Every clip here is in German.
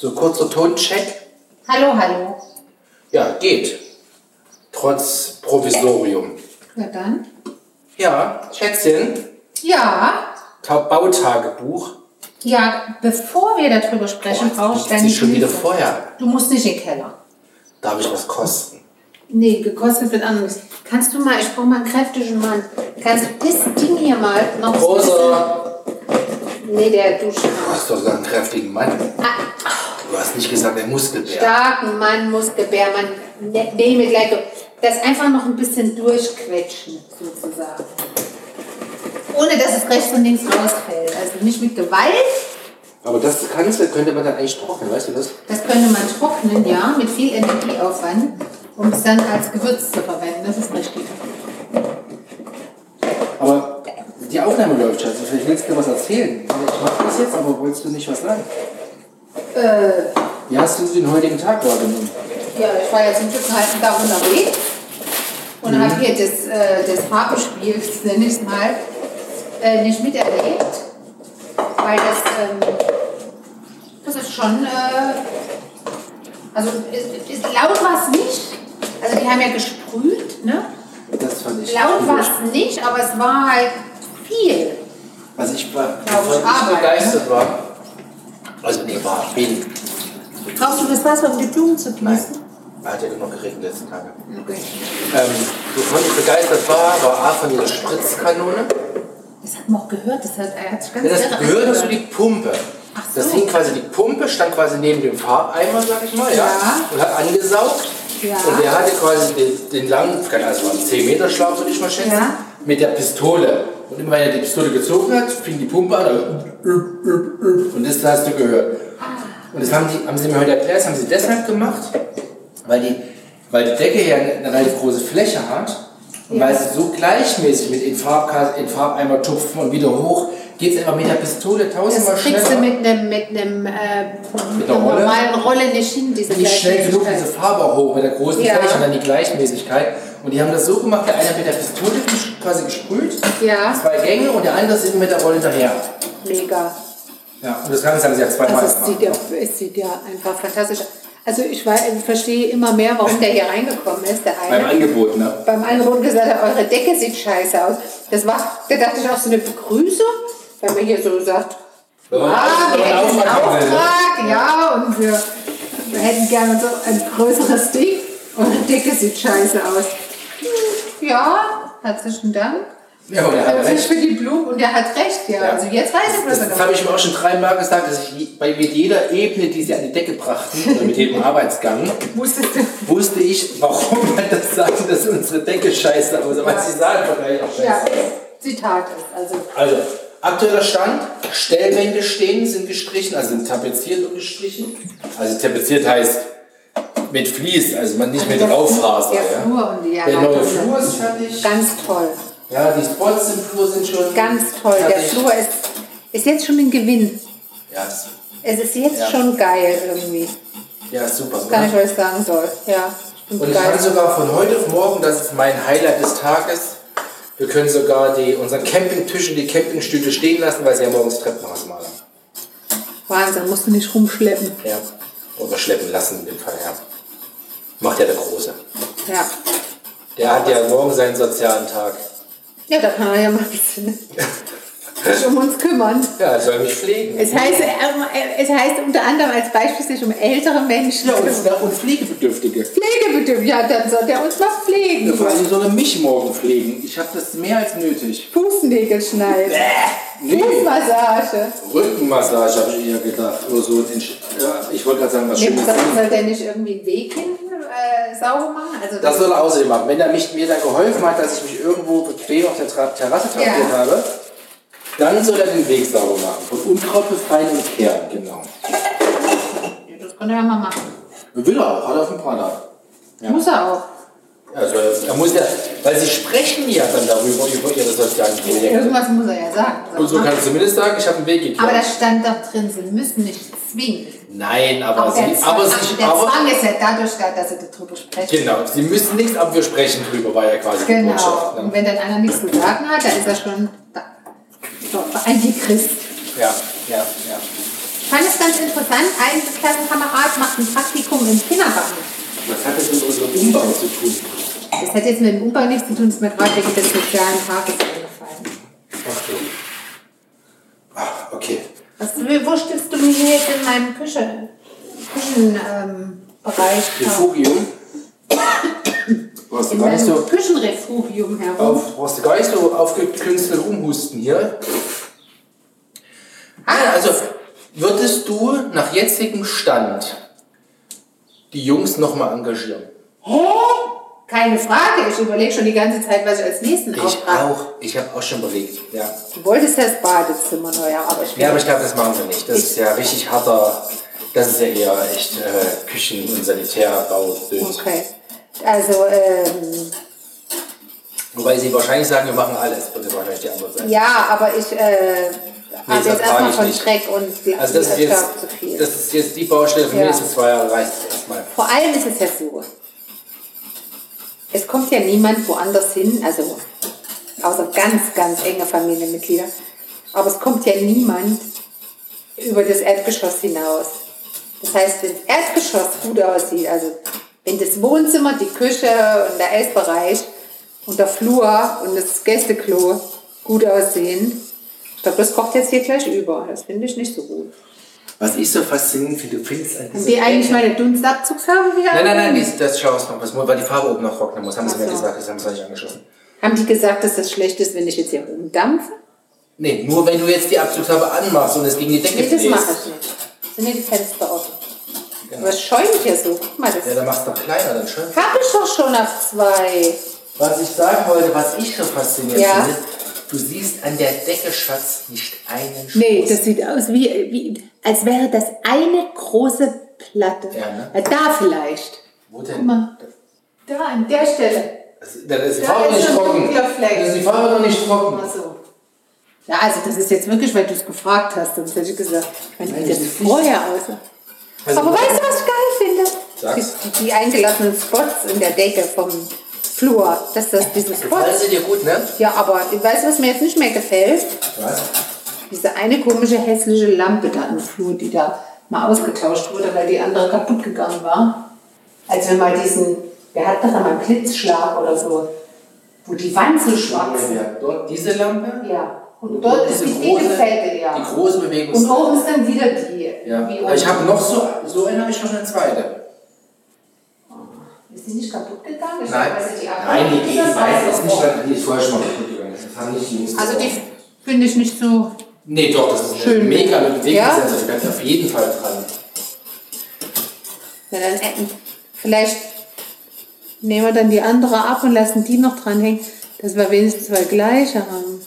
So kurzer Toncheck. Hallo, hallo. Ja, geht. Trotz Provisorium. Na dann. Ja, Schätzchen, Ja, Ta- Bautagebuch. ja, bevor wir darüber sprechen, Boah, liegt deine sie schon wieder. Feuer. Du musst nicht in den Keller. Darf ich was kosten? Nee, gekostet wird anderes. Kannst du mal, ich brauche mal einen kräftigen Mann. Kannst du das Ding hier mal noch so Rosa. Nee, der Dusche. du hast doch gesagt einen kräftigen Mann. Ah, Du hast nicht gesagt, ein Muskelbär. starken Mann, Muskelbärmann. Ne- Nehme gleich. Das einfach noch ein bisschen durchquetschen, sozusagen. Ohne dass es rechts und links rausfällt. Also nicht mit Gewalt. Aber das Kanzler könnte man dann eigentlich trocknen, weißt du das? Das könnte man trocknen, ja, mit viel Energieaufwand, um es dann als Gewürz zu verwenden. Das ist richtig. Aber die Aufnahme läuft, Schatz. Vielleicht willst du dir was erzählen. Ich mach das jetzt, aber wolltest du nicht was sagen? Äh, Wie hast du den heutigen Tag wahrgenommen? ja, ich war ja zum Glück einen halben Tag unterwegs und Mhm. habe hier das, äh, das Farbspiel, nenne ich es mal, äh, nicht miterlebt, weil das, ähm, das ist schon, äh, also ist, ist, laut war es nicht, also die haben ja gesprüht, ne? Das fand ich. Laut war es nicht, aber es war halt viel. Also ich war. Ich, ich Arbeit. begeistert war. Also nee, war, bin. Brauchst du das Wasser, um die Blumen zu Nein. gießen? Hat ja genug geregnet letzten Tage. Okay. Ähm, wovon ich begeistert war, war A von dieser Spritzkanone. Das hat man auch gehört, das hat, er hat ganz Ja, das gehört angehört. zu die Pumpe. Ach so. Das hing quasi, die Pumpe stand quasi neben dem Farbeimer, sag ich mal, ja, Ja. und hat angesaugt. Ja. Und der hatte quasi den, den langen, keine Ahnung, war ein 10 Meter Schlauch, würde ich mal schätzen, Ja. mit der Pistole. Und immer wenn er die Pistole gezogen hat, fing die Pumpe an, und, und das hast du gehört. Und das haben, die, haben sie mir heute erklärt, das haben sie deshalb gemacht, weil die, weil die Decke ja eine, eine relativ große Fläche hat. Und Ja. weil sie so gleichmäßig mit in, in Farbeimer tupfen und wieder hoch, geht es einfach mit der Pistole tausendmal Das kriegst schneller. du mit einem mit äh, mit Rolle? normalen Rolle nicht hin, diese nicht schnell genug diese Farbe hoch mit der großen Ja. Fläche und dann die Gleichmäßigkeit. Und die haben das so gemacht, der eine mit der Pistole quasi gesprüht, Ja, zwei Gänge und der andere ist eben mit der Rolle hinterher. mega. Ja, und das Ganze haben sie ja zweimal Also es sieht, gemacht. ja, es sieht ja einfach fantastisch aus. Also ich, weiß, ich verstehe immer mehr, warum der hier reingekommen ist, der Beim eine. Angebot, ne? Beim Anruf gesagt hat, eure Decke sieht scheiße aus. Das war, da dachte ich auch so eine Begrüßung, wenn man hier so sagt, alles- wir hätten einen Auftrag ne? Auftrag, ja, und wir, wir hätten gerne so ein größeres Ding. Und die Decke sieht scheiße aus. Ja, herzlichen Dank. Ja, und er hat Also recht. für die Blumen und er hat recht, ja. Ja. Also jetzt weiß ich, was Das, er das habe ich mir auch schon dreimal gesagt, dass ich bei mit jeder Ebene, die sie an die Decke brachten, oder mit jedem Arbeitsgang, wusste ich, warum man das sagt, dass unsere Decke scheiße aussieht. Weil sie sagen vielleicht auch scheiße. Ja, Zitat ist. Also, Also, aktueller Stand, Stellwände stehen, sind gestrichen, also sind tapeziert und gestrichen. Also tapeziert heißt mit Vlies, also man nicht mit der Raufaser. Der Ja. Flur und die Der neue. Flur ist fertig. Ganz toll. Ja, die Spots im Flur sind schon Ganz toll. Der fertig. Flur ist, ist jetzt schon ein Gewinn. Ja, Es ist jetzt Ja. schon geil irgendwie. ja, super. Gar nicht, Oder? was ich sagen soll. Ja, ich bin Und ich kann begeistert. sogar von heute auf morgen, das ist mein Highlight des Tages, wir können sogar die, unseren Campingtisch und die Campingstühle stehen lassen, weil sie ja morgens Treppenhaus machen. Wahnsinn, musst du nicht rumschleppen. Ja. Oder schleppen lassen in dem Fall, ja. Macht ja der Große. Ja. Der hat ja morgen seinen sozialen Tag. Ja, da kann er ja mal ein bisschen sich um uns kümmern. Ja, er soll mich pflegen. Es heißt, äh, es heißt unter anderem als Beispiel sich um ältere Menschen Ja, kümmern. und, und Pflegebedürftige. Pflegebedürftig, ja, dann soll der uns mal Ja, pflegen. vor allem soll er mich morgen pflegen. Ich habe das mehr als nötig. Fußnägel schneiden. Nee. Fußmassage. Rückenmassage habe ich eher gedacht. Oder so. Ja, ich wollte gerade sagen, was Nee, Schönes. soll, soll der nicht irgendwie einen Weg äh, sauber machen? Also Das soll er außerdem machen. Wenn er mich, mir dann geholfen hat, dass ich mich irgendwo bequem auf der Tra Terrasse trapiert Ja. habe, dann soll er den Weg sauber machen. Von Unkraut befreien und kehren, genau. das kann er ja mal machen. Will er auch, hat er auf dem Radar. Muss er auch. Also er muss ja, weil sie sprechen ja dann darüber, über ihre sozialen Projekte. Irgendwas muss er ja sagen. Und so kann ich zumindest sagen, ich habe einen Weg gekehrt. aber da stand doch drin, sie müssen nicht zwingen. Nein, aber, Aber, sie, der, Zwang, aber, ach, sie, der aber Zwang ist ja dadurch da, dass sie darüber sprechen. genau, sie müssen nichts, aber wir sprechen drüber, war ja quasi die Genau. Botschaft. Und Ne? wenn dann einer nichts zu sagen hat, dann ist er schon da. So, Antichrist. Ja, ja, ja. fand es ganz interessant. Ein Klassenkamerad macht ein Praktikum im Kindergarten. Was hat das mit unserem Umbau zu tun? Das hat jetzt mit dem Umbau nichts zu tun, ist mir gerade wegen des sozialen Tages eingefallen. Ach so. Ah, okay. Was, wo stellst du mich hier jetzt in meinem Küche, Küchenbereich? Ähm, Refugium? Brauchst du gar nicht so, Küchenrefugium herum. auf, brauchst du gar nicht so aufgekünstelt rumhusten hier. Ah, also würdest du nach jetzigem Stand die Jungs nochmal engagieren? Hä? Keine Frage. Ich überlege schon die ganze Zeit, was ich als nächsten Ich Auftrag. auch. Ich habe auch schon überlegt. Ja. Du wolltest das Badezimmer neu haben, aber ich Ja, aber ich glaube, das machen wir nicht. Das ist ja richtig harter. Das ist ja eher echt äh, Küchen- und Sanitärbau. Okay. Also, ähm, Wobei sie wahrscheinlich sagen, wir machen alles. Würde wahrscheinlich die Antwort sein. ja, aber ich äh, habe das jetzt frage erstmal ich von nicht. Dreck und die Also das ist, jetzt, zu viel. das ist jetzt die Baustelle für die Ja. nächsten zwei Jahre reicht es erstmal. Vor allem ist es ja so, es kommt ja niemand woanders hin, also außer ganz, ganz enge Familienmitglieder, aber es kommt ja niemand über das Erdgeschoss hinaus. Das heißt, wenn das Erdgeschoss gut aussieht, also wenn das Wohnzimmer, die Küche und der Essbereich und der Flur und das Gästeklo gut aussehen, ich glaube, das kocht jetzt hier gleich über. Das finde ich nicht so gut. Was ich so faszinierend finde, du findest an Haben dieser die eigentlich meine Dunstabzugshaube wieder? Nein, nein, nein, die, das schau es noch. Das weil die Farbe oben noch trocknen muss. Haben sie mir so. gesagt, das haben sie nicht angeschlossen. Haben die gesagt, dass das schlecht ist, wenn ich jetzt hier rumdampfe? Nee, nur wenn du jetzt die Abzugshaube anmachst und es gegen die Decke Nee, das mache ich nicht. Sind ja die Fenster offen. Aber es schäumt hier so. Guck mal, das Ja, dann machst du doch kleiner, dann schön. habe ich doch schon auf zwei. Was ich sagen wollte, was ich so faszinierend Ja. finde, du siehst an der Decke, Schatz, nicht einen Schuss. Nee, das sieht aus wie, wie als wäre das eine große Platte. Ja, ne? Ja, da vielleicht. Wo denn? Guck mal. Da, an der Stelle. Das, das ist die Da Farbe ist nicht trocken. Das ist die Farbe noch nicht trocken. Ach so. Ja, also das ist jetzt wirklich, weil du es gefragt hast, sonst hätte ich gesagt, wenn Nein, sieht das vorher aus. Also, Aber weißt du, was ich geil finde? Sag's. Die, die eingelassenen Spots in der Decke vom Flur. Dass das diese Gefallen sie dir gut, ne? Ja, aber weißt du, was mir jetzt nicht mehr gefällt? Was? Diese eine komische hässliche Lampe da im Flur, die da mal ausgetauscht wurde, weil die andere kaputt gegangen war. Als wir mal diesen, wir hatten doch einmal einen Blitzschlag oder so, wo die Wand so schwarz ist. Ja, dort diese Lampe. Ja. Und dort ist die, gefällt dir ja. Die große Bewegung. Und oben ist dann wieder die. ja. Aber ich habe noch so, so eine habe ich noch eine zweite. Ist die nicht kaputt gegangen? Ich Nein, die nein, die, die, die, das weiß ist nicht, weil die ist vorher schon mal kaputt gegangen. Das haben nicht die Jungs Also die finde ich nicht so. Nee, doch, das ist Schön. mega Bewegung. Ja? Also ich werde auf jeden Fall dran. Na, dann, vielleicht nehmen wir dann die andere ab und lassen die noch dranhängen, dass wir wenigstens zwei gleiche haben.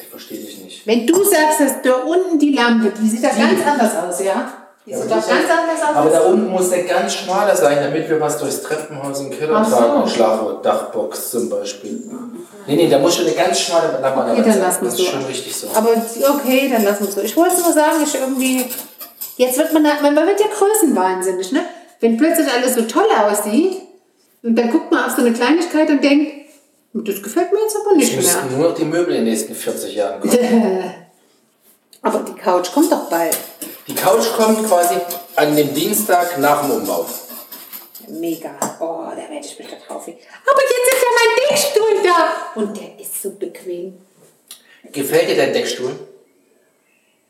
Ich verstehe dich nicht. Wenn du sagst, dass da unten die Lampe, die sieht da ganz anders aus, ja? Ja, aber ganz anders. Aber da unten muss der ganz schmaler sein, damit wir was durchs Treppenhaus den Keller so. tragen. Schlafdachbox zum Beispiel. Nee, nee, da muss schon eine ganz schmale Lampe Okay, dann lassen wir Das so. ist schon richtig so. Aber okay, dann lassen wir es so. Ich wollte nur sagen, ich irgendwie. Jetzt wird man, man man wird ja größenwahnsinnig, ne? Wenn plötzlich alles so toll aussieht und dann guckt man auf so eine Kleinigkeit und denkt, das gefällt mir jetzt aber nicht mehr. müssten nur noch die Möbel in den nächsten 40 Jahren kommen. Aber die Couch kommt doch bald. Die Couch kommt quasi an dem Dienstag nach dem Umbau. Mega. Oh, da werde ich mich da drauf. legen. Aber jetzt ist ja mein Deckstuhl da. Und der ist so bequem. Gefällt dir dein Deckstuhl?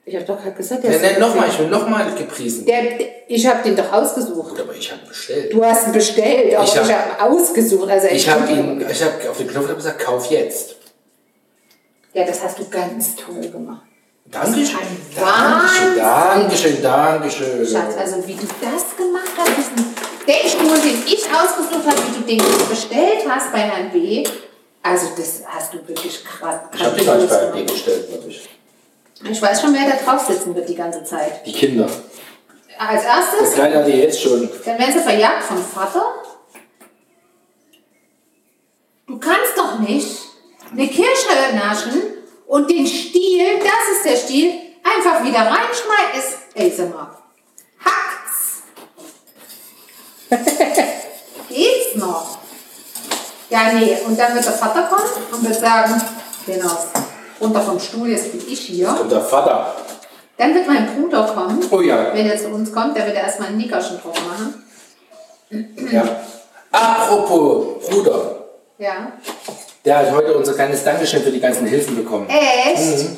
Ich habe doch gerade gesagt, der Nein, ist so nein, nochmal, ich will nochmal gepriesen. Der, ich habe den doch ausgesucht. Gut, aber ich habe ihn bestellt. Du hast ihn bestellt, aber Ich hab- habe ihn ausgesucht. Also Ich habe ihn, ich habe auf den Knopf gesagt, kauf jetzt. Ja, das hast du ganz toll gemacht. Dankeschön. Dankeschön, Dankeschön, Dankeschön. Schatz, also wie du das gemacht hast, diesen Deckstuhl, den ich ausgesucht habe, wie du den bestellt hast bei Herrn B. Also das hast du wirklich krass. Ich habe den gar nicht bei dir bestellt, glaube ich. Ich weiß schon, wer da drauf sitzen wird die ganze Zeit. Die Kinder. Als Der erstes, Kleine hat die jetzt schon. dann werden sie verjagt vom Vater. Du kannst doch nicht eine Kirsche naschen und den Stiel, das ist der Stiel, einfach wieder reinschmeißen. Sag mal, hackt's. Geht's noch? Ja, nee, und dann wird der Vater kommen und wird sagen, genau, runter vom Stuhl, jetzt bin ich hier. Und der Vater. Dann wird mein Bruder kommen. Oh ja. Wenn er zu uns kommt, der wird erstmal ein Nickerchen drauf machen. ja. Apropos Bruder. Ja. Der hat heute unser kleines Dankeschön für die ganzen Hilfen bekommen. Echt?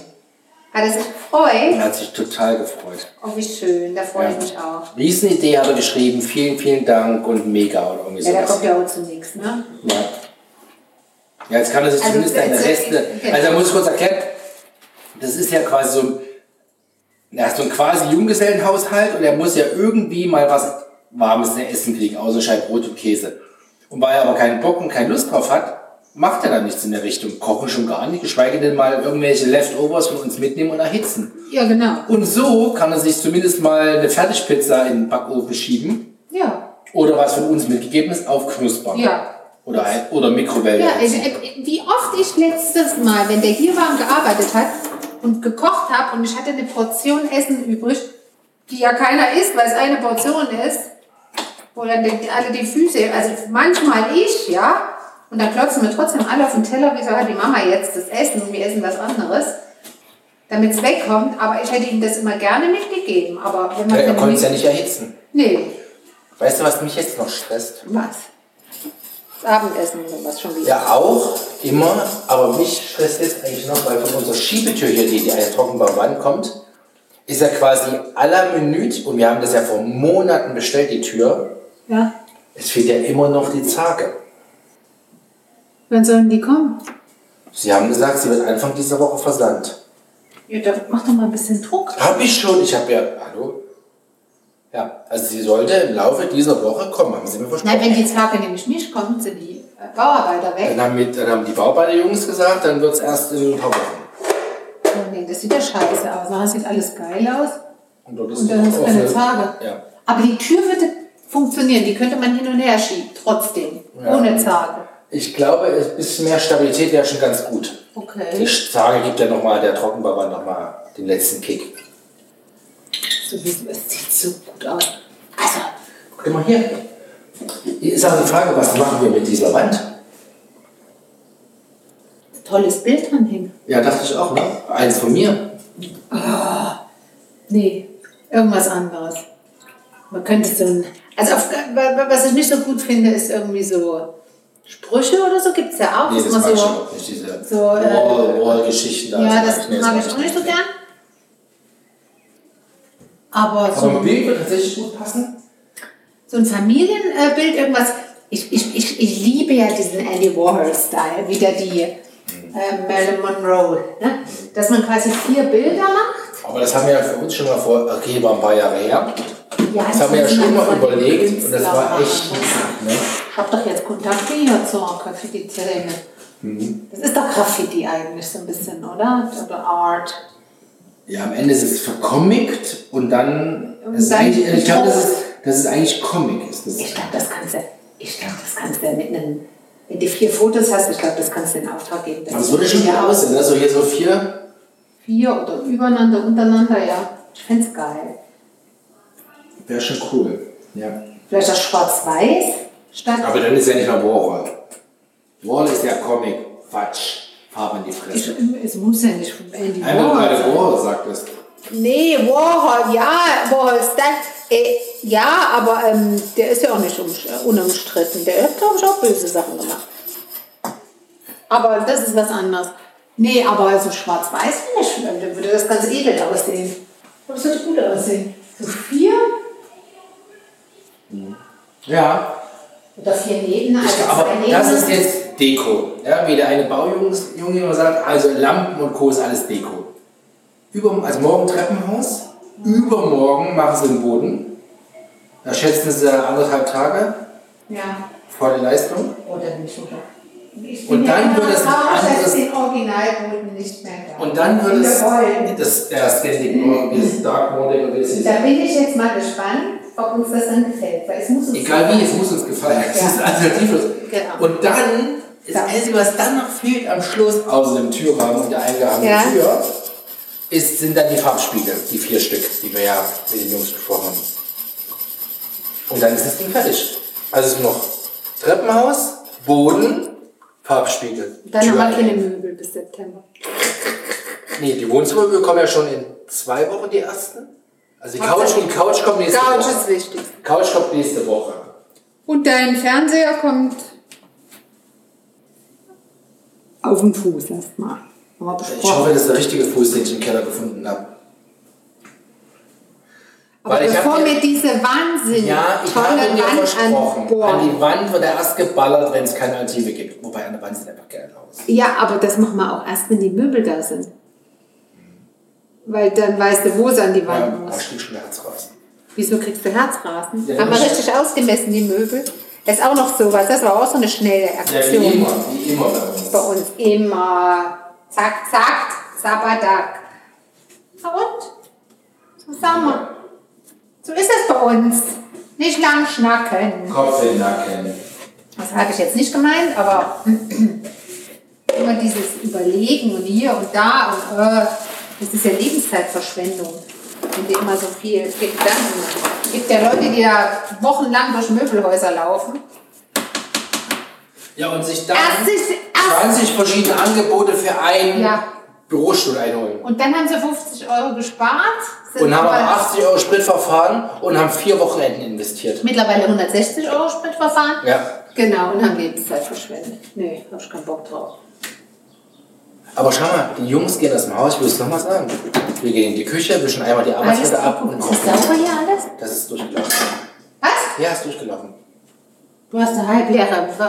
Hat er sich gefreut? Er hat sich total gefreut. Oh, wie schön. Da freue ich Ja. mich auch. Riesenidee hat er geschrieben. Vielen, vielen Dank und mega oder irgendwie Ja, der sowas. kommt ja auch zu nichts, ne? Ja. Ja, jetzt kann er sich Also, zumindest jetzt- Reste. Also, da muss ich kurz erklären, das ist ja quasi so ein, ja, so ein quasi Junggesellenhaushalt und er muss ja irgendwie mal was Warmes zu essen kriegen, außer Scheibe Brot und Käse. Und weil er aber keinen Bock und keine Lust drauf hat, macht er dann nichts in der Richtung. Kochen schon gar nicht, geschweige denn mal irgendwelche Leftovers von uns mitnehmen und erhitzen. Ja, genau. Und so kann er sich zumindest mal eine Fertigpizza in den Backofen schieben Ja. oder was von uns mitgegeben ist, aufknuspern. Ja. Oder, ein, oder Mikrowelle. Ja, also, äh, wie oft ich letztes Mal, wenn der hier war und gearbeitet hat und gekocht habe und ich hatte eine Portion Essen übrig, die ja keiner isst, weil es eine Portion ist, wo dann alle die Füße, also manchmal ich, ja, und dann klotzen wir trotzdem alle auf den Teller, wieso hat die Mama jetzt das Essen und wir essen was anderes, damit es wegkommt, aber ich hätte ihm das immer gerne mitgegeben, aber wenn man Ja, er konnte es ja nicht- nicht erhitzen. Nee, Weißt du, was mich jetzt noch stresst? was? Das Abendessen oder was schon wieder. Ja, auch, immer, aber mich stresst jetzt eigentlich noch, weil von unserer Schiebetür hier, die, die eine Trockenbauwand kommt, ist ja quasi à la Minute, und wir haben das ja vor Monaten bestellt, die Tür, Ja. es fehlt ja immer noch die Zarge. Wann sollen die kommen? Sie haben gesagt, sie wird Anfang dieser Woche versandt. Ja, dann mach doch mal ein bisschen Druck. Hab ich schon, ich habe ja, hallo? Ja, also sie sollte im Laufe dieser Woche kommen, haben sie mir versprochen. Nein, wenn die Tage nämlich nicht kommt, sind die äh, Bauarbeiter weg. Dann haben, wir, dann haben die Bauarbeiterjungs gesagt, dann wird es erst in ein paar Wochen. Oh nee, das sieht ja scheiße aus. Nachher sieht alles geil aus. Und, dort Und dann ist auch keine eine- Zarge. Ja. Aber die Tür würde funktionieren. Die könnte man hin und her schieben. Trotzdem. Ja. Ohne Zarge. Ich glaube, ein bisschen mehr Stabilität wäre schon ganz gut. Die Okay. Zarge gibt ja nochmal, der Trockenbauer nochmal den letzten Kick. Sowieso, es sieht so gut aus. Also, Guck mal hier. Hier ist auch die Frage, was machen wir mit dieser Wand? tolles Bild dran hängen. Ja, dachte ich auch, ne? Eins von mir. Nee, irgendwas anderes. Man könnte so ein. Also, auf, was ich nicht so gut finde, ist irgendwie so Sprüche oder so. Gibt es ja auch. Nee, dass das man mag ich so, überhaupt nicht, diese so, äh, Wall- Wall-Geschichten da. Ja, das das nee, mag ich auch nicht so gern. Aber so, Aber ein Bild wird tatsächlich gut passen. so ein Familienbild, irgendwas. Ich, ich, ich, ich liebe ja diesen Andy Warhol-Style, wieder die äh, Marilyn Monroe. Ne? Dass man quasi vier Bilder macht. Aber das haben wir ja für uns schon mal vor, okay, war ein paar Jahre her. Ja, Das haben wir ja schon mal überlegt und das war echt ne? Habe doch jetzt Kontakte hier zur Graffiti-Szene. Mhm. Das ist doch Graffiti eigentlich so ein bisschen, oder? Oder Art. Ja, am Ende ist es vercomict und dann. Und Das ist dann eigentlich, ich glaube, das ist, gedruckt. das ist eigentlich Comic. Ist das. Ich glaube, das kannst du, ich glaube, das kannst du mit einem, wenn du vier Fotos hast, ich glaube, das kannst du in Auftrag geben. Das würde schon ja gut aussehen, ne? So hier so vier. Vier oder übereinander, untereinander, ja. Ich fände es geil. Wäre schon cool. Ja. Vielleicht das Schwarz-Weiß statt. Aber dann ist ja nicht mehr Warhol. Warhol ist ja Comic. Quatsch. Farbe in die Ich, Fresse. es muss ja nicht von Andy Einmal Warhol gerade sein. Warhol sagt das. Nee, Warhol, ja, Warhol Style. Äh, ja, aber ähm, der ist ja auch nicht um, äh, unumstritten. Der hat, glaube ich, auch böse Sachen gemacht. Aber das ist was anderes. Nee, aber so schwarz-weiß finde ich schön. Dann würde das ganz edel aussehen. Das würde gut aussehen. So vier Ja. Oder vier neben, also Ich, aber neben. das ist jetzt Deko. Ja, wie der eine Baujunge immer sagt, also Lampen und Co. ist alles Deko. Über, also morgen Treppenhaus, übermorgen machen sie den Boden. Da schätzen sie anderthalb Tage Ja, vor der Leistung. oder nicht, oder? Und dann ja wird es ein anderes- den Originalboden nicht mehr da. Und dann wird es das, ja, Scandic, das Dark Mode oder wie es ist. Da bin ich jetzt mal gespannt, ob uns das dann gefällt. Weil es muss uns Egal wie, es muss uns gefallen. Es Ja. ist alternativlos. Genau. Und dann, das Ja. Einzige, was dann noch fehlt am Schluss, außer dem Türrahmen und der eingehangenen Ja. Tür, ist, sind dann die Farbspiegel, die vier Stück, die wir ja mit den Jungs besprochen haben. Und dann ist das Ding fertig. Also es ist noch Treppenhaus, Boden, Farbspiegel. Dann haben wir keine Möbel bis September. Nee, die Wohnzimmermöbel kommen ja schon in zwei Wochen die ersten. Also die Couch, die Couch kommt nächste Couch Woche. ist wichtig. Couch kommt nächste Woche. Und dein Fernseher kommt auf den Fuß erstmal. Ich hoffe, das ist der richtige Fuß, den ich im Keller gefunden habe. Aber Weil ich bevor dir- diese wahnsinnig Ja, ich habe dir Wand versprochen, an anbohren. die Wand wird er erst geballert, wenn es keine Alternative gibt. Wobei an der Wand sieht einfach geil aus. Ja, aber das machen wir auch erst, wenn die Möbel da sind. Weil dann weißt du, wo es an die Ja, Wand da muss. steht schon Herz raus. Wieso kriegst du Herzrasen? Ja, Haben wir ich- richtig ausgemessen, die Möbel? Das ist auch noch sowas. Das war auch so eine schnelle Ja, Aktion. wie immer, wie immer bei uns. Bei uns immer. Zack, zack, zabadak. Na und? Wir? So ist es bei uns. Nicht lang schnacken. Kopf in den Nacken. Das habe ich jetzt nicht gemeint, aber immer dieses Überlegen und hier und da und äh, das ist ja Lebenszeitverschwendung. Wenn du immer so viel Gedanken machst. Es gibt ja Leute, die da wochenlang durch Möbelhäuser laufen. Ja, und sich dann Erst ist- erst- 20 verschiedene Angebote für einen Ja. Bürostuhl einholen. Und dann haben sie 50 Euro gespart. sind Und haben aber aber 80 Euro Spritverfahren und haben vier Wochenenden investiert. mittlerweile 160 Euro Spritverfahren. Ja. Genau, und haben Lebenszeit verschwendet. Nee, hab ich keinen Bock drauf. Aber schau mal, die Jungs gehen aus dem Haus, ich will es nochmal sagen. Wir gehen in die Küche, wischen einmal die Arbeitswerte ab und ist das sauber hier alles? Das ist durchgelaufen. Was? Ja, ist durchgelaufen. Du hast eine halbleere. Du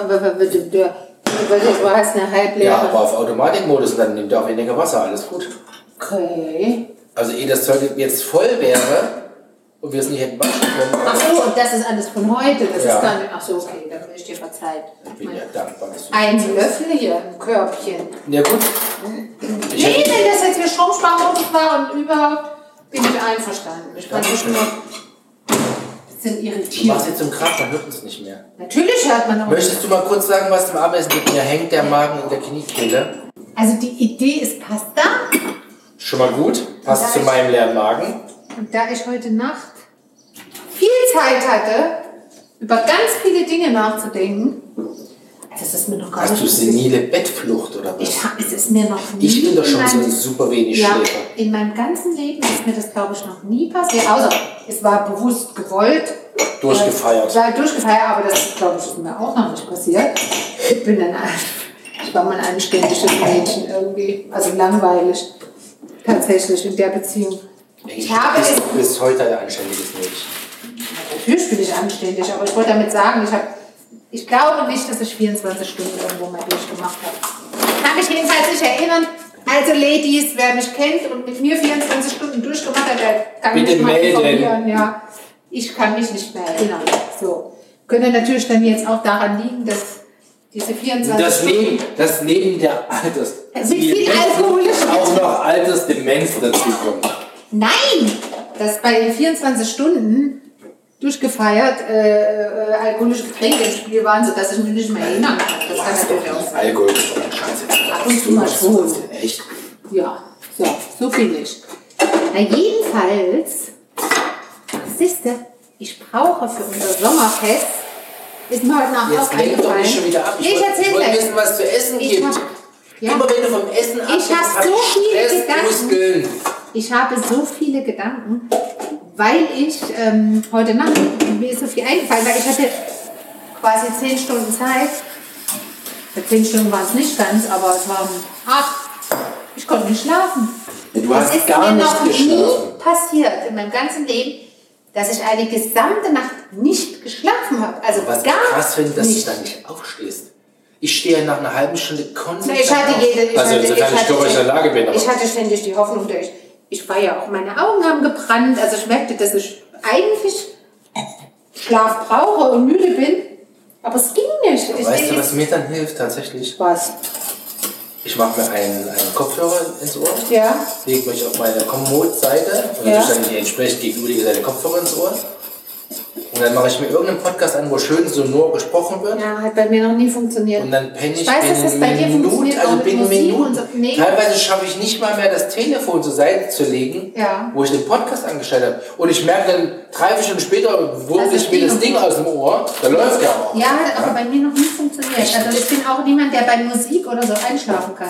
du hast eine halbleere. Ja, aber auf Automatikmodus und dann nimmt er auch weniger Wasser, alles gut. Okay. Also ehe das Zeug jetzt voll wäre und wir es nicht hätten waschen können, Ach so, und das ist alles von heute. Das Ja. ist nicht. Ach so, okay, dann bin ich dir verzeiht. ich bin ja dankbar, dass du... Ein Löffel hier, ein Körbchen. Ja gut. Ich Nee, wenn das jetzt für Stromsparmodus war und überhaupt, bin ich einverstanden. Ich fand das nur bisschen Du irritierend. machst jetzt zum Krach, man hört uns nicht mehr. Natürlich hört man auch. Möchtest du mal kurz sagen, was zum Abendessen mit mir hängt, der Magen in der Kniekehle? Also die Idee ist Pasta. Schon mal gut, passt zu meinem leeren Magen. Und da ich heute Nacht viel Zeit hatte, über ganz viele Dinge nachzudenken, das ist mir noch gar Hast nicht du senile Bettflucht oder was? Ich, es ist mir noch nie. Ich bin doch schon so ein super wenig ja, Schläfer. in meinem ganzen Leben ist mir das, glaube ich, noch nie passiert. Außer es war bewusst gewollt. Durchgefeiert. Weil durchgefeiert, aber das, glaube ich, ist mir auch noch nicht passiert. Ich bin dann ich war mal ein anständiges Mädchen irgendwie. Also langweilig. Tatsächlich in der Beziehung. Ich habe bist, es bist heute ein anständiges Mädchen. Natürlich bin ich anständig, aber ich wollte damit sagen, ich, hab, ich glaube nicht, dass ich 24 Stunden irgendwo mal durchgemacht habe. Kann mich jedenfalls nicht erinnern. Also Ladies, wer mich kennt und mit mir 24 Stunden durchgemacht hat, der kann Bitte mich mal informieren. Ja, ich kann mich nicht mehr erinnern. So. Könnte natürlich dann jetzt auch daran liegen, dass diese 24 Das neben, das neben der Alters... Mit viel Alkohol. Auch noch Altersdemenz dazu kommt. Nein! Dass bei den 24 Stunden durchgefeiert äh, äh, alkoholische Getränke im Spiel waren, sodass ich mich nicht mehr erinnern kann. Das kann natürlich auch sein. Alkohol ist doch Scheiße. Ab und zu mal schon. Echt? Ja, so, so bin ich. Na, jedenfalls, siehst du, ich brauche für unser Sommerfest, ist mir heute Nacht Jetzt lenk doch nicht schon wieder ab. Ich wollte- erzähl wollte gleich. wissen, was zu essen Ich gibt. hab- ja. Immer wenn du vom Essen abgehst, hab hab so viele Gedanken. Ich habe so viele Gedanken, weil ich ähm, heute Nacht, mir ist so viel eingefallen, weil ich hatte quasi zehn Stunden Zeit. Für zehn Stunden waren es nicht ganz, aber es waren acht. Ich konnte nicht schlafen. Du Das hast ist gar mir nicht noch nie geschlafen. passiert in meinem ganzen Leben, dass ich eine gesamte Nacht nicht geschlafen habe. Also Was ich gar krass finde, dass nicht. du da nicht aufstehst. Ich stehe nach einer halben Stunde konsequent Ich hatte auf. jede, ich also, hatte, ich ich hatte, körperlich in der Lage bin. Aber ich hatte ständig die Hoffnung, dass ich, ich war ja auch, meine Augen haben gebrannt, also ich merkte, dass ich eigentlich Schlaf brauche und müde bin, aber es ging nicht. Ich weißt du, was mir dann hilft tatsächlich? was? Ich mache mir einen, einen Kopfhörer ins Ohr, Ja, lege mich auf meine Komoot-Seite und Ja. dann die entsprechend gegenüberliegende Seite Kopfhörer ins Ohr. Und dann mache ich mir irgendeinen Podcast an, wo schön sonor gesprochen wird. ja, hat bei mir noch nie funktioniert. Und dann penne ich, Ich weiß, dass das bei dir funktioniert, also Musik Minuten. so. Nee. Teilweise schaffe ich nicht mal mehr das Telefon zur Seite zu legen, Ja. wo ich den Podcast angestellt habe. Und ich merke dann drei, vier Stunden später, wurmt Also ich mir das Ding aus dem Ohr, da läuft ja auch. Ja, hat aber bei mir noch nie funktioniert. Also ich bin auch niemand, der bei Musik oder so einschlafen kann.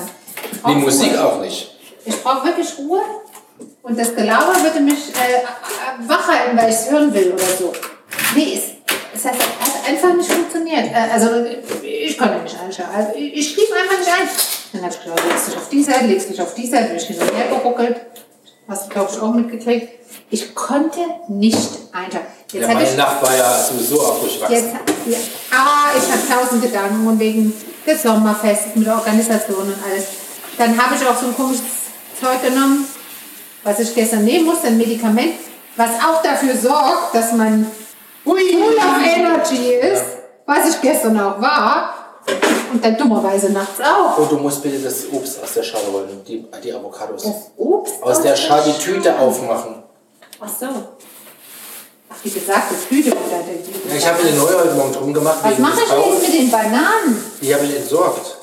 Die Musik Ruhe. auch nicht. Ich brauche wirklich Ruhe Und das Gelaber würde mich äh, wach halten, weil ich es hören will oder so. Nee, es, es hat, hat einfach nicht funktioniert. Äh, also ich konnte nicht einschlafen. Also, ich, schlief einfach nicht ein. Dann habe ich gedacht, legst dich auf die Seite, legst dich auf die Seite, bin ich hin und her geruckelt. Hast du, glaube ich, auch mitgekriegt. Ich konnte nicht einschlafen. Jetzt Ja, meine ich Nacht war ja sowieso auch durchwachsen. Jetzt, ja, ah, ich habe tausend Gedanken und wegen des Sommerfestes mit Organisation und alles. Dann habe ich auch so ein komisches Zeug genommen, was ich gestern nehmen musste, ein Medikament, was auch dafür sorgt, dass man full of energy ist, was ich gestern auch war und dann dummerweise nachts auch. Und du musst bitte das Obst aus der Schale holen, die, die Avocados. Das Obst Aus der Schale die Tüte aufmachen. Ach so. Ach, wie gesagt, das Hüte oder der Ja, ich habe eine neue heute Morgen drum gemacht. Was mache ich jetzt mit den Bananen? Die habe ich entsorgt.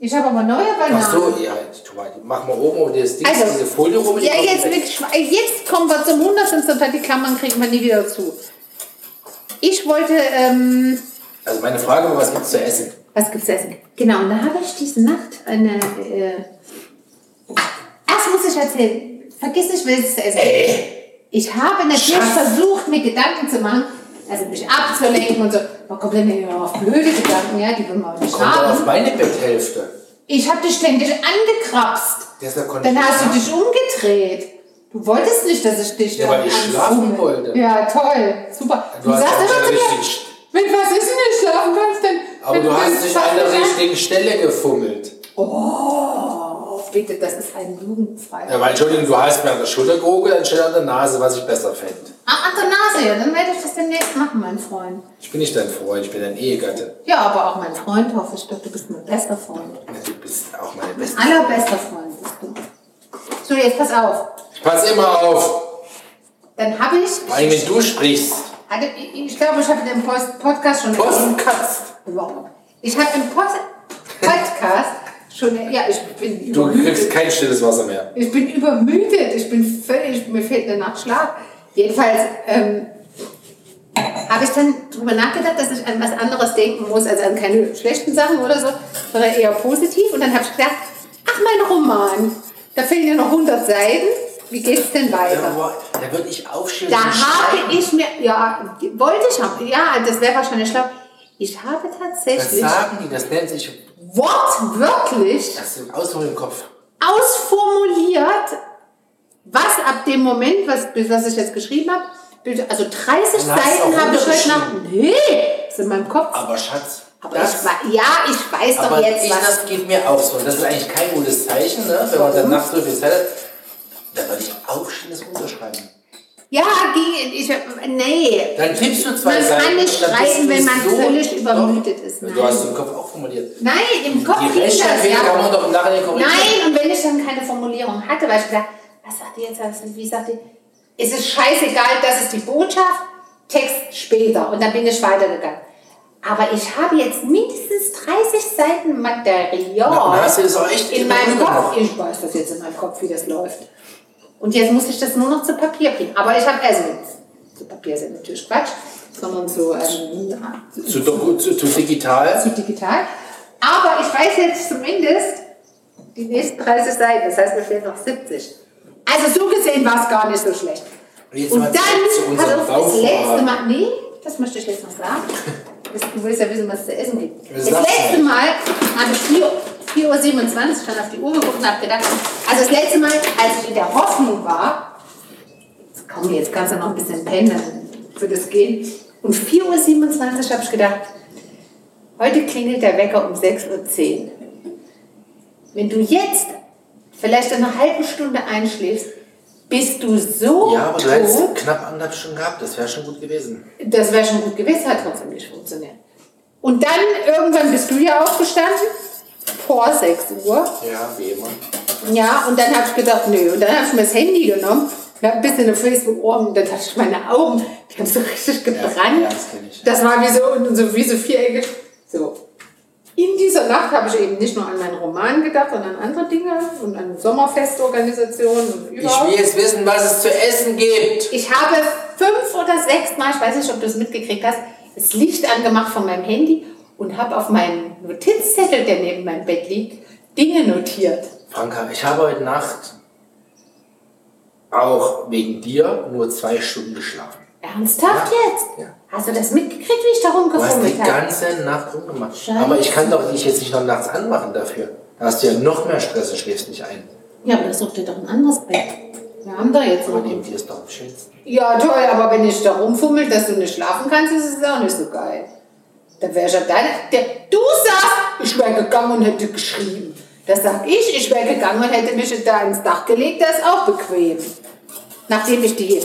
Ich habe aber neue Bananen. Ach so, ja, die- mach mal oben um das Ding, Also, diese Folie rum. Ja, kommt jetzt, wirklich, jetzt kommen wir zum Hundertsten Teil. Die Klammern kriegen wir nie wieder zu. Ich wollte, ähm, Also meine Frage war, was gibt's zu essen? was gibt's zu essen? Genau, und da habe ich diese Nacht eine, äh, erst muss ich erzählen, vergiss nicht, was es zu essen gibt. Ich habe natürlich Schatz. versucht, mir Gedanken zu machen, also mich abzulenken und so. Man kommt dann ja auf blöde Gedanken, ja, die will man auch nicht Kommt dann auf haben. meine Betthälfte. Ich habe dich ständig angekrapst. Deshalb konnte Dann ich hast du dich umgedreht. Du wolltest nicht, dass ich dich Ja, weil ich schlafen anfummel. wollte. Ja, toll. Super. Du hast sagst immer zu mir, richtig. Mit was ist denn nicht schlafen kannst denn? Aber du hast nicht an der richtigen Stelle gefummelt. Oh, bitte, das ist ein jugendfrei. Ja, weil, Entschuldigung, du hast mir an der Schulter geruckelt anstelle an der Nase, was ich besser fände. Ah, an der Nase, ja, dann werde ich das demnächst machen, mein Freund. Ich bin nicht dein Freund, ich bin dein Ehegatte. Ja, aber auch mein Freund, hoffe ich doch, du bist mein bester Freund. Du bist auch meine beste. Allerbester Freund bist du. So, jetzt pass auf. Pass immer auf, Dann habe ich, vor allem wenn du sprichst. hatte, ich, ich glaube, ich habe in dem Post- Podcast schon Postkatz. Wow. Ich habe im Post Podcast schon, ja, ich bin Du kriegst übermüdet. kein stilles Wasser mehr. Ich bin übermüdet. Ich bin völlig, mir fehlt eine Nacht Schlaf. Jedenfalls ähm, habe ich dann darüber nachgedacht, dass ich an was anderes denken muss, also an keine schlechten Sachen oder so, sondern eher positiv. Und dann habe ich gedacht, ach, mein Roman, da fehlen ja noch 100 Seiten. Wie geht es denn weiter? da würde ich aufstehen. Da habe ich mir, ja, wollte ich haben, ja, das wäre wahrscheinlich schlau. Ich habe Das tatsächlich sagen die, das nennt sich. wortwörtlich Das ist Ausdruck im Kopf. ausformuliert, was ab dem Moment, was, bis was ich jetzt geschrieben habe, also 30 Dann hast du Seiten habe ich heute nach. runtergeschrieben. Nee, ist in meinem Kopf. Aber Schatz, Aber das, ich, ja, ich weiß doch jetzt ich, was. das geht mir auch so. Und das ist eigentlich kein gutes Zeichen, ne? wenn man dann nachts so viel Zeit hat. Dann würde ich aufstehen, das runterschreiben. Ja, ging, ich, nee. Dann tippst du zwei Man Seiten. kann nicht schreiben, du wenn man so- völlig übermüdet ist. Du Nein. hast im Kopf auch formuliert. Nein, im Kopf Die ging das, ja. kann man doch im Nachhinein korrigieren. Nein, und wenn ich dann keine Formulierung hatte, weil ich gesagt, was sagt die jetzt, was- wie sagt die? Es ist scheißegal, das ist die Botschaft, Text später. Und dann bin ich weitergegangen. Aber ich habe jetzt mindestens 30 Seiten Material Na, du in meinem Kopf. Ich weiß das jetzt in meinem Kopf, wie das läuft. Und jetzt muss ich das nur noch zu Papier bringen. Aber ich habe, also, zu Papier ist ja natürlich Quatsch, sondern zu, ähm, Zu, doku- zu, zu digital. zu digital. Aber ich weiß jetzt zumindest die nächsten 30 Seiten. Das heißt, mir fehlen noch 70. Also so gesehen war es gar nicht so schlecht. Jetzt Und dann, zu pass auf, das letzte. Mal, nee, das möchte ich jetzt noch sagen. Du willst ja wissen, was es zu essen gibt. Das letzte. Mal habe ich 4 4.27 Uhr schon auf die Uhr geguckt und habe gedacht, also das letzte Mal, als ich in der Hoffnung war, komm, jetzt kannst du noch ein bisschen dann wird es gehen. Und 4.27 Uhr habe ich gedacht, heute klingelt der Wecker um 6.10 Uhr. Wenn du jetzt vielleicht in einer halben Stunde einschläfst, bist du so Ja, aber du tot. hättest knapp anderthalb Stunden gehabt. Das wäre schon gut gewesen. Das wäre schon gut gewesen, hat trotzdem nicht funktioniert. Und dann irgendwann bist du ja aufgestanden, vor 6 Uhr. Ja, wie immer. Ja, und dann habe ich gedacht, nö. Und dann habe ich mir das Handy genommen, habe ein bisschen auf Facebook und dann hatte ich meine Augen, die haben so richtig gebrannt. ja, das ich. Das war wie so, so wie so viereckig. So. In dieser Nacht habe ich eben nicht nur an meinen Roman gedacht, sondern an andere Dinge und an Sommerfestorganisationen und Ich will jetzt wissen, was es zu essen gibt. Ich habe fünf oder sechs Mal, ich weiß nicht, ob du es mitgekriegt hast, das Licht angemacht von meinem Handy und habe auf meinen Notizzettel, der neben meinem Bett liegt, Dinge notiert. Franka, ich habe heute Nacht. Auch wegen dir nur zwei Stunden geschlafen. Ernsthaft jetzt? Ja. Hast du das mitgekriegt, wie ich da Du hast die rumgefummelt habe? ganze Nacht rumgemacht. Scheiße. Aber ich kann doch dich jetzt nicht noch nachts anmachen dafür. Da hast du ja noch mehr Stress und schläfst nicht ein. Ja, aber das sucht dir doch ein anderes Bett. Wir haben da jetzt Aber noch. neben dir ist doch am schönsten. Ja, toll, aber wenn ich da rumfummel, dass du nicht schlafen kannst, ist es auch nicht so geil. Da wäre schon dein. Der, du sagst, ich wäre gegangen und hätte geschrieben. Das sag ich, ich wäre gegangen und hätte mich da ins Dach gelegt, das ist auch bequem. Nachdem ich die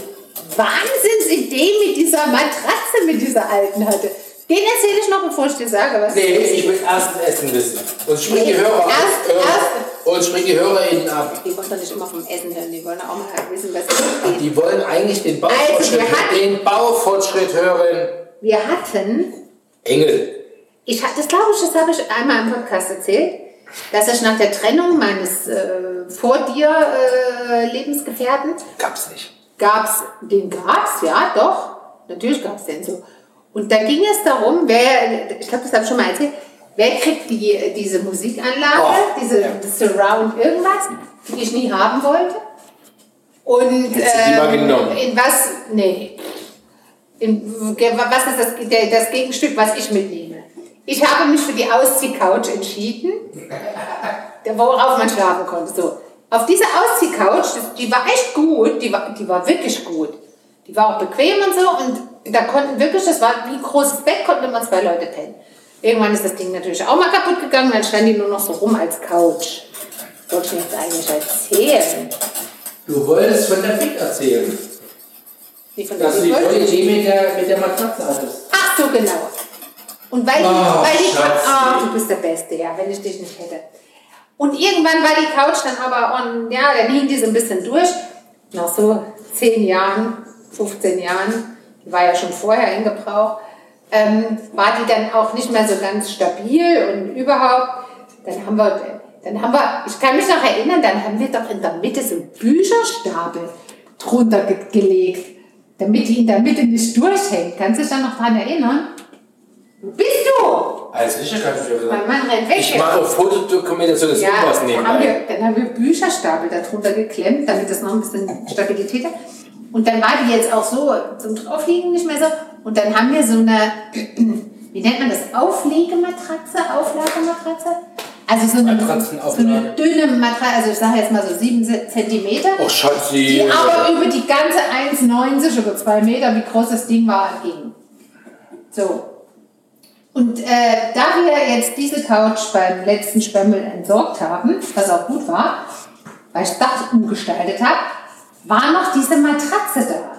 Wahnsinnsidee mit dieser Matratze, mit dieser alten hatte. Den erzähle ich noch, bevor ich dir sage, was Nee, ich will erst das Essen wissen. Und spring die Nee, Hörer erst- Hörer- erst- Und spring die HörerInnen ab. Die wollen doch nicht immer vom Essen hören, die wollen auch mal wissen, was geht. Die wollen eigentlich den Also, Baufortschritt, hatten- den Baufortschritt hören. Wir hatten Engel. Ich, das glaube ich, das habe ich einmal im Podcast erzählt, dass ich nach der Trennung meines äh, vor dir äh, Lebensgefährten Gab's nicht. gab's, den gab's, ja, doch, natürlich gab's den so. Und da ging es darum, wer, ich glaube, das habe ich schon mal erzählt, wer kriegt die, diese Musikanlage, Oh, diese ja. Surround irgendwas, die ich nie haben wollte. Und ähm, genommen? in was, nee, in, was ist das, der, das Gegenstück, was ich mitnehme? Ich habe mich für die Ausziehcouch entschieden, worauf man schlafen konnte. So. Auf dieser Ausziehcouch, die war echt gut, die war, die war wirklich gut. Die war auch bequem und so und da konnten wirklich, das war wie ein großes Bett, konnten immer zwei Leute pennen. Irgendwann ist das Ding natürlich auch mal kaputt gegangen, dann stand die nur noch so rum als Couch. Wollte ich jetzt eigentlich erzählen? Du wolltest von der Fick erzählen. Von der Dass du die mit der, mit der Matratze hattest. Ach so, genau. Und weil die, Ah, weil Schatzi. ah, du bist der Beste, ja, wenn ich dich nicht hätte. Und irgendwann war die Couch dann aber, on, ja, dann hing die so ein bisschen durch. Nach so 10 Jahren, 15 Jahren, die war ja schon vorher in Gebrauch, ähm, war die dann auch nicht mehr so ganz stabil und überhaupt. Dann haben wir, dann haben wir, ich kann mich noch erinnern, dann haben wir doch in der Mitte so einen Bücherstapel drunter ge gelegt, damit die in der Mitte nicht durchhängt. Kannst du dich da noch dran erinnern? Wo bist du? Als sicher kann ich dir Mein. Mann rennt weg. Ich mache Fotodokumentation des ja, Opas dann haben, wir, dann haben wir Bücherstapel darunter geklemmt, damit das noch ein bisschen Stabilität hat. Und dann war die jetzt auch so zum Draufliegen nicht mehr so. Und dann haben wir so eine, wie nennt man das, Auflegematratze, Auflagematratze? Also so eine, so eine dünne Matratze, also ich sage jetzt mal so sieben Zentimeter. Oh, Schatzi. Die aber über die ganze 1,90 über zwei Meter, wie groß das Ding war, ging. So. Und äh, da wir jetzt diese Couch beim letzten Spemmel entsorgt haben, was auch gut war, weil ich das umgestaltet habe, war noch diese Matratze da.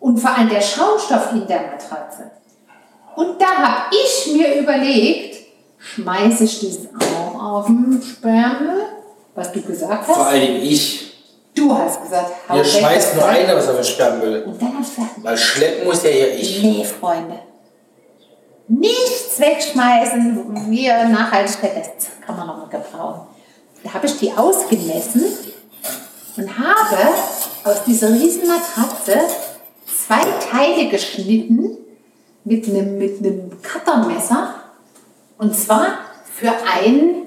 Und vor allem der Schaumstoff in der Matratze. Und da habe ich mir überlegt, schmeiße ich das auch auf den Sperrmüll, was du gesagt hast. Vor allem ich. Du hast gesagt, hau Ihr schmeißt nur Zeug. eine, was auf den Sperrmüll. Und dann hab ich gesagt, Weil schleppen muss ja hier ich. nee, Freunde. Nichts wegschmeißen. Wir Nachhaltigkeit, das kann man noch mal gebrauchen. Da habe ich die ausgemessen und habe aus dieser riesen Matratze zwei Teile geschnitten mit einem, mit einem Cuttermesser. Und zwar für ein,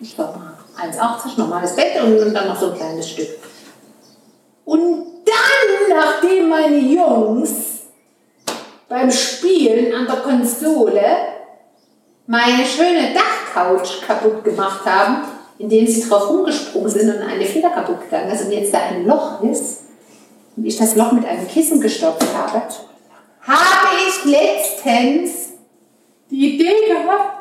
ich sag mal, 1,80 normales Bett und, und dann noch so ein kleines Stück. Und dann, nachdem meine Jungs beim Spielen an der Konsole meine schöne Dachcouch kaputt gemacht haben, indem sie drauf rumgesprungen sind und eine Feder kaputt gegangen ist und jetzt da ein Loch ist und ich das Loch mit einem Kissen gestopft habe, habe ich letztens die Idee gehabt,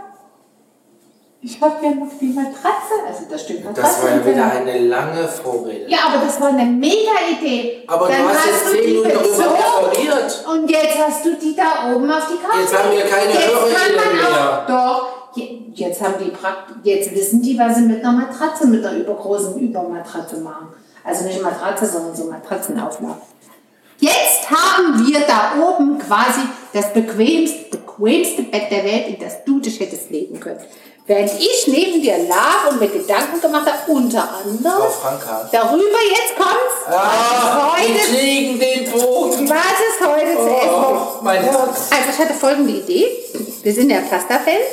ich habe ja noch die Matratze, also das Stück Matratze. Das war ja wieder eine lange Vorrede. Ja, aber das war eine mega Idee. Aber Dann du hast jetzt zehn Minuten darüber referiert. Und jetzt hast du die da oben auf die Couch. Jetzt haben wir keine HörerInnen mehr. Doch, je- jetzt haben die Prakt jetzt wissen die, was sie mit einer Matratze, mit einer übergroßen Übermatratze machen. Also nicht Matratze, sondern so Matratzenauflage. Jetzt haben wir da oben quasi das bequemste, bequemste Bett der Welt, in das du dich hättest legen können. Während ich neben dir lag und mir Gedanken gemacht habe, unter anderem darüber, jetzt kommt's, Ah, wir heute, kriegen den Bogen. was es heute zu essen Oh, mein Herz. Also ich hatte folgende Idee. Wir sind ja Pasta-Fans.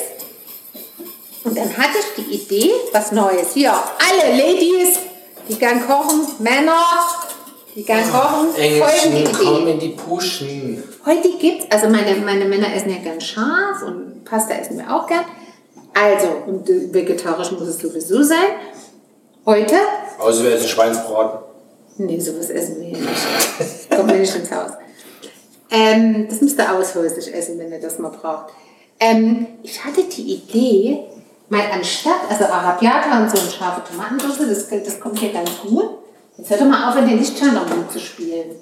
Und dann hatte ich die Idee, was Neues. Hier, alle Ladies, die gern kochen, Männer, die gern kochen, folgende Engelchen, komm Idee. in die Puschen. Heute gibt's, also meine, meine Männer essen ja gern scharf und Pasta essen wir auch gern. Also, und äh, vegetarisch muss es sowieso sein. Heute, Außer wir essen Schweinsbraten. nee, sowas essen wir hier nicht. Kommt mir nicht ins Haus. Ähm, das müsst ihr aushäuslich essen, wenn ihr das mal braucht. Ähm, ich hatte die Idee, mal anstatt, also Arabiata und so eine scharfe Tomatensauce, das, das kommt hier ganz gut. Jetzt hört doch mal auf, in den Lichtschein noch zu spielen.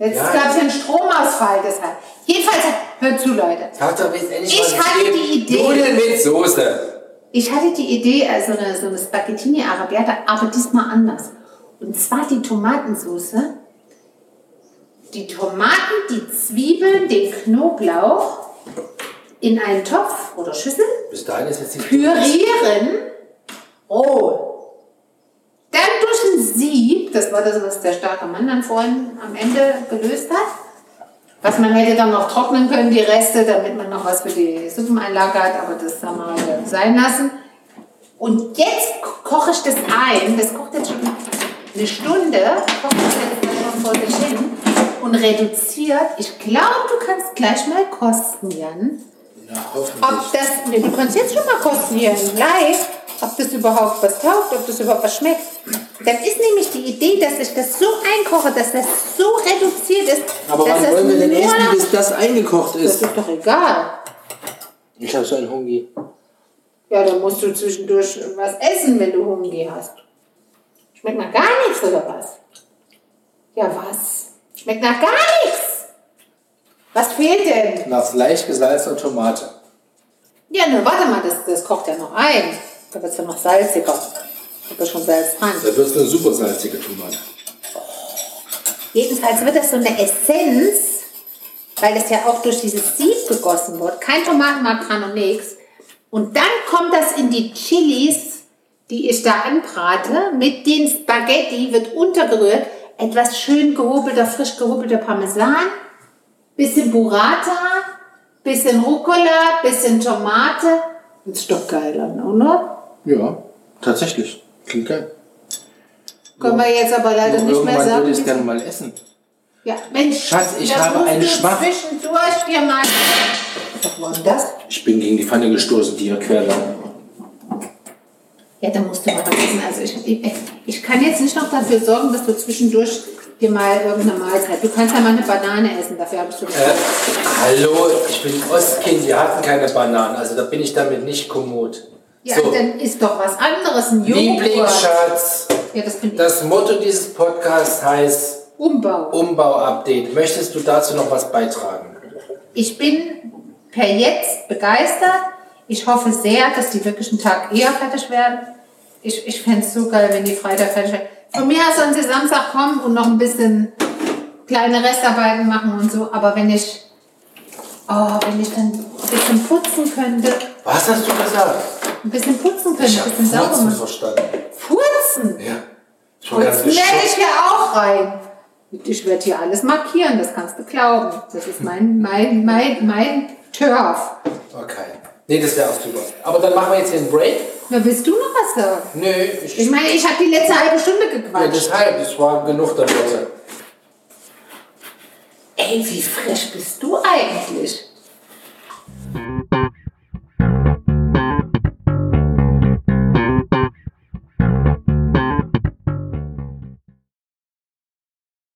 Jetzt Ja. gab es ja einen Stromausfall deshalb. Jedenfalls, hört zu, Leute. Endlich Ich hatte die Idee. Nudeln mit Soße. Ich hatte die Idee, also eine, so eine Spaghettini Arabiata, aber diesmal anders. Und zwar die Tomatensauce. Die Tomaten, die Zwiebeln, den Knoblauch in einen Topf oder Schüssel Bis dahin ist jetzt nicht pürieren, roh. Dann durch ein Sieb, das war das, was der starke Mann dann vorhin am Ende gelöst hat. Was man hätte dann noch trocknen können, die Reste, damit man noch was für die Suppeneinlage hat, aber das haben wir sein lassen. Und jetzt ko- koche ich das ein, das kocht jetzt schon eine Stunde, koche ich jetzt schon vor sich hin und reduziert. Ich glaube, du kannst gleich mal kosten, Jan Hoffentlich. ob das, nee, du kannst jetzt schon mal kosten hier live, ob das überhaupt was taugt, ob das überhaupt was schmeckt. Dann ist nämlich die Idee, dass ich das so einkoche, dass das so reduziert ist, Aber dass wann das wollen wir denn essen, bis das eingekocht Das ist? ist doch egal. Ich habe so einen Hungi. Ja, dann musst du zwischendurch was essen, wenn du Hunger hast. Schmeckt nach gar nichts, oder was? Ja, was? Schmeckt nach gar nichts. Was fehlt denn? Nach leicht gesalzener Tomate. Ja, ne, warte mal, das, das kocht ja noch ein. Da wird es ja noch salziger. Da ist schon Salz dran. Da wird es eine super salzige Tomate. Jedenfalls wird das so eine Essenz, weil das ja auch durch dieses Sieb gegossen wird. Kein Tomatenmark dran und nichts. Und dann kommt das in die Chilis, die ich da anbrate, mit den Spaghetti, wird untergerührt. Etwas schön gehobelter, frisch gehobelter Parmesan, bisschen Burrata, bisschen Rucola, bisschen Tomate. Ist doch geil dann, oder? Ja, tatsächlich. Klingt geil. Können wir jetzt aber leider nicht mehr Irgendwann sagen. würde ich es gerne mal essen. Ja, Mensch, Schatz, ich das habe musst einen du Schmack. Zwischendurch dir mal. Was war denn das? Ich bin gegen die Pfanne gestoßen, die hier quer lag. Ja, da musst du mal was essen. Also ich, ich, ich kann jetzt nicht noch dafür sorgen, dass du zwischendurch dir mal irgendeine Mahlzeit. Du kannst ja mal eine Banane essen, dafür habe ich so Äh, hallo, ich bin Ostkind, wir hatten keine Bananen, also da bin ich damit nicht kommod. Ja, so, dann ist doch was anderes, ein Joghurt. Lieblingsschatz, Ja, das bin ich. das Motto dieses Podcasts heißt Umbau. Umbau-Update. Möchtest du dazu noch was beitragen? Ich bin per jetzt begeistert. Ich hoffe sehr, dass die wirklich einen Tag eher fertig werden. Ich, ich fände es so geil, wenn die Freitag fertig werden. Von mir aus sollen sie Samstag kommen und noch ein bisschen kleine Restarbeiten machen und so. Aber wenn ich, oh, wenn ich dann ein bisschen putzen könnte, Was hast du gesagt? ein bisschen putzen könnte, Ich ein habe bisschen sauber Furzen machen. verstanden. Putzen? Ja. Ganz Putzen werde ich hier auch rein. Ich werde hier alles markieren, das kannst du glauben. Das ist mein, mein, mein, mein Turf. Okay. Nee, das wäre aus drüber. Aber dann machen wir jetzt hier einen Break. Na, willst du noch was sagen? Nö. Ich, ich meine, ich habe die letzte halbe Stunde gequatscht. Ja, deshalb, das war genug dann heute. Ey, wie frisch bist du eigentlich?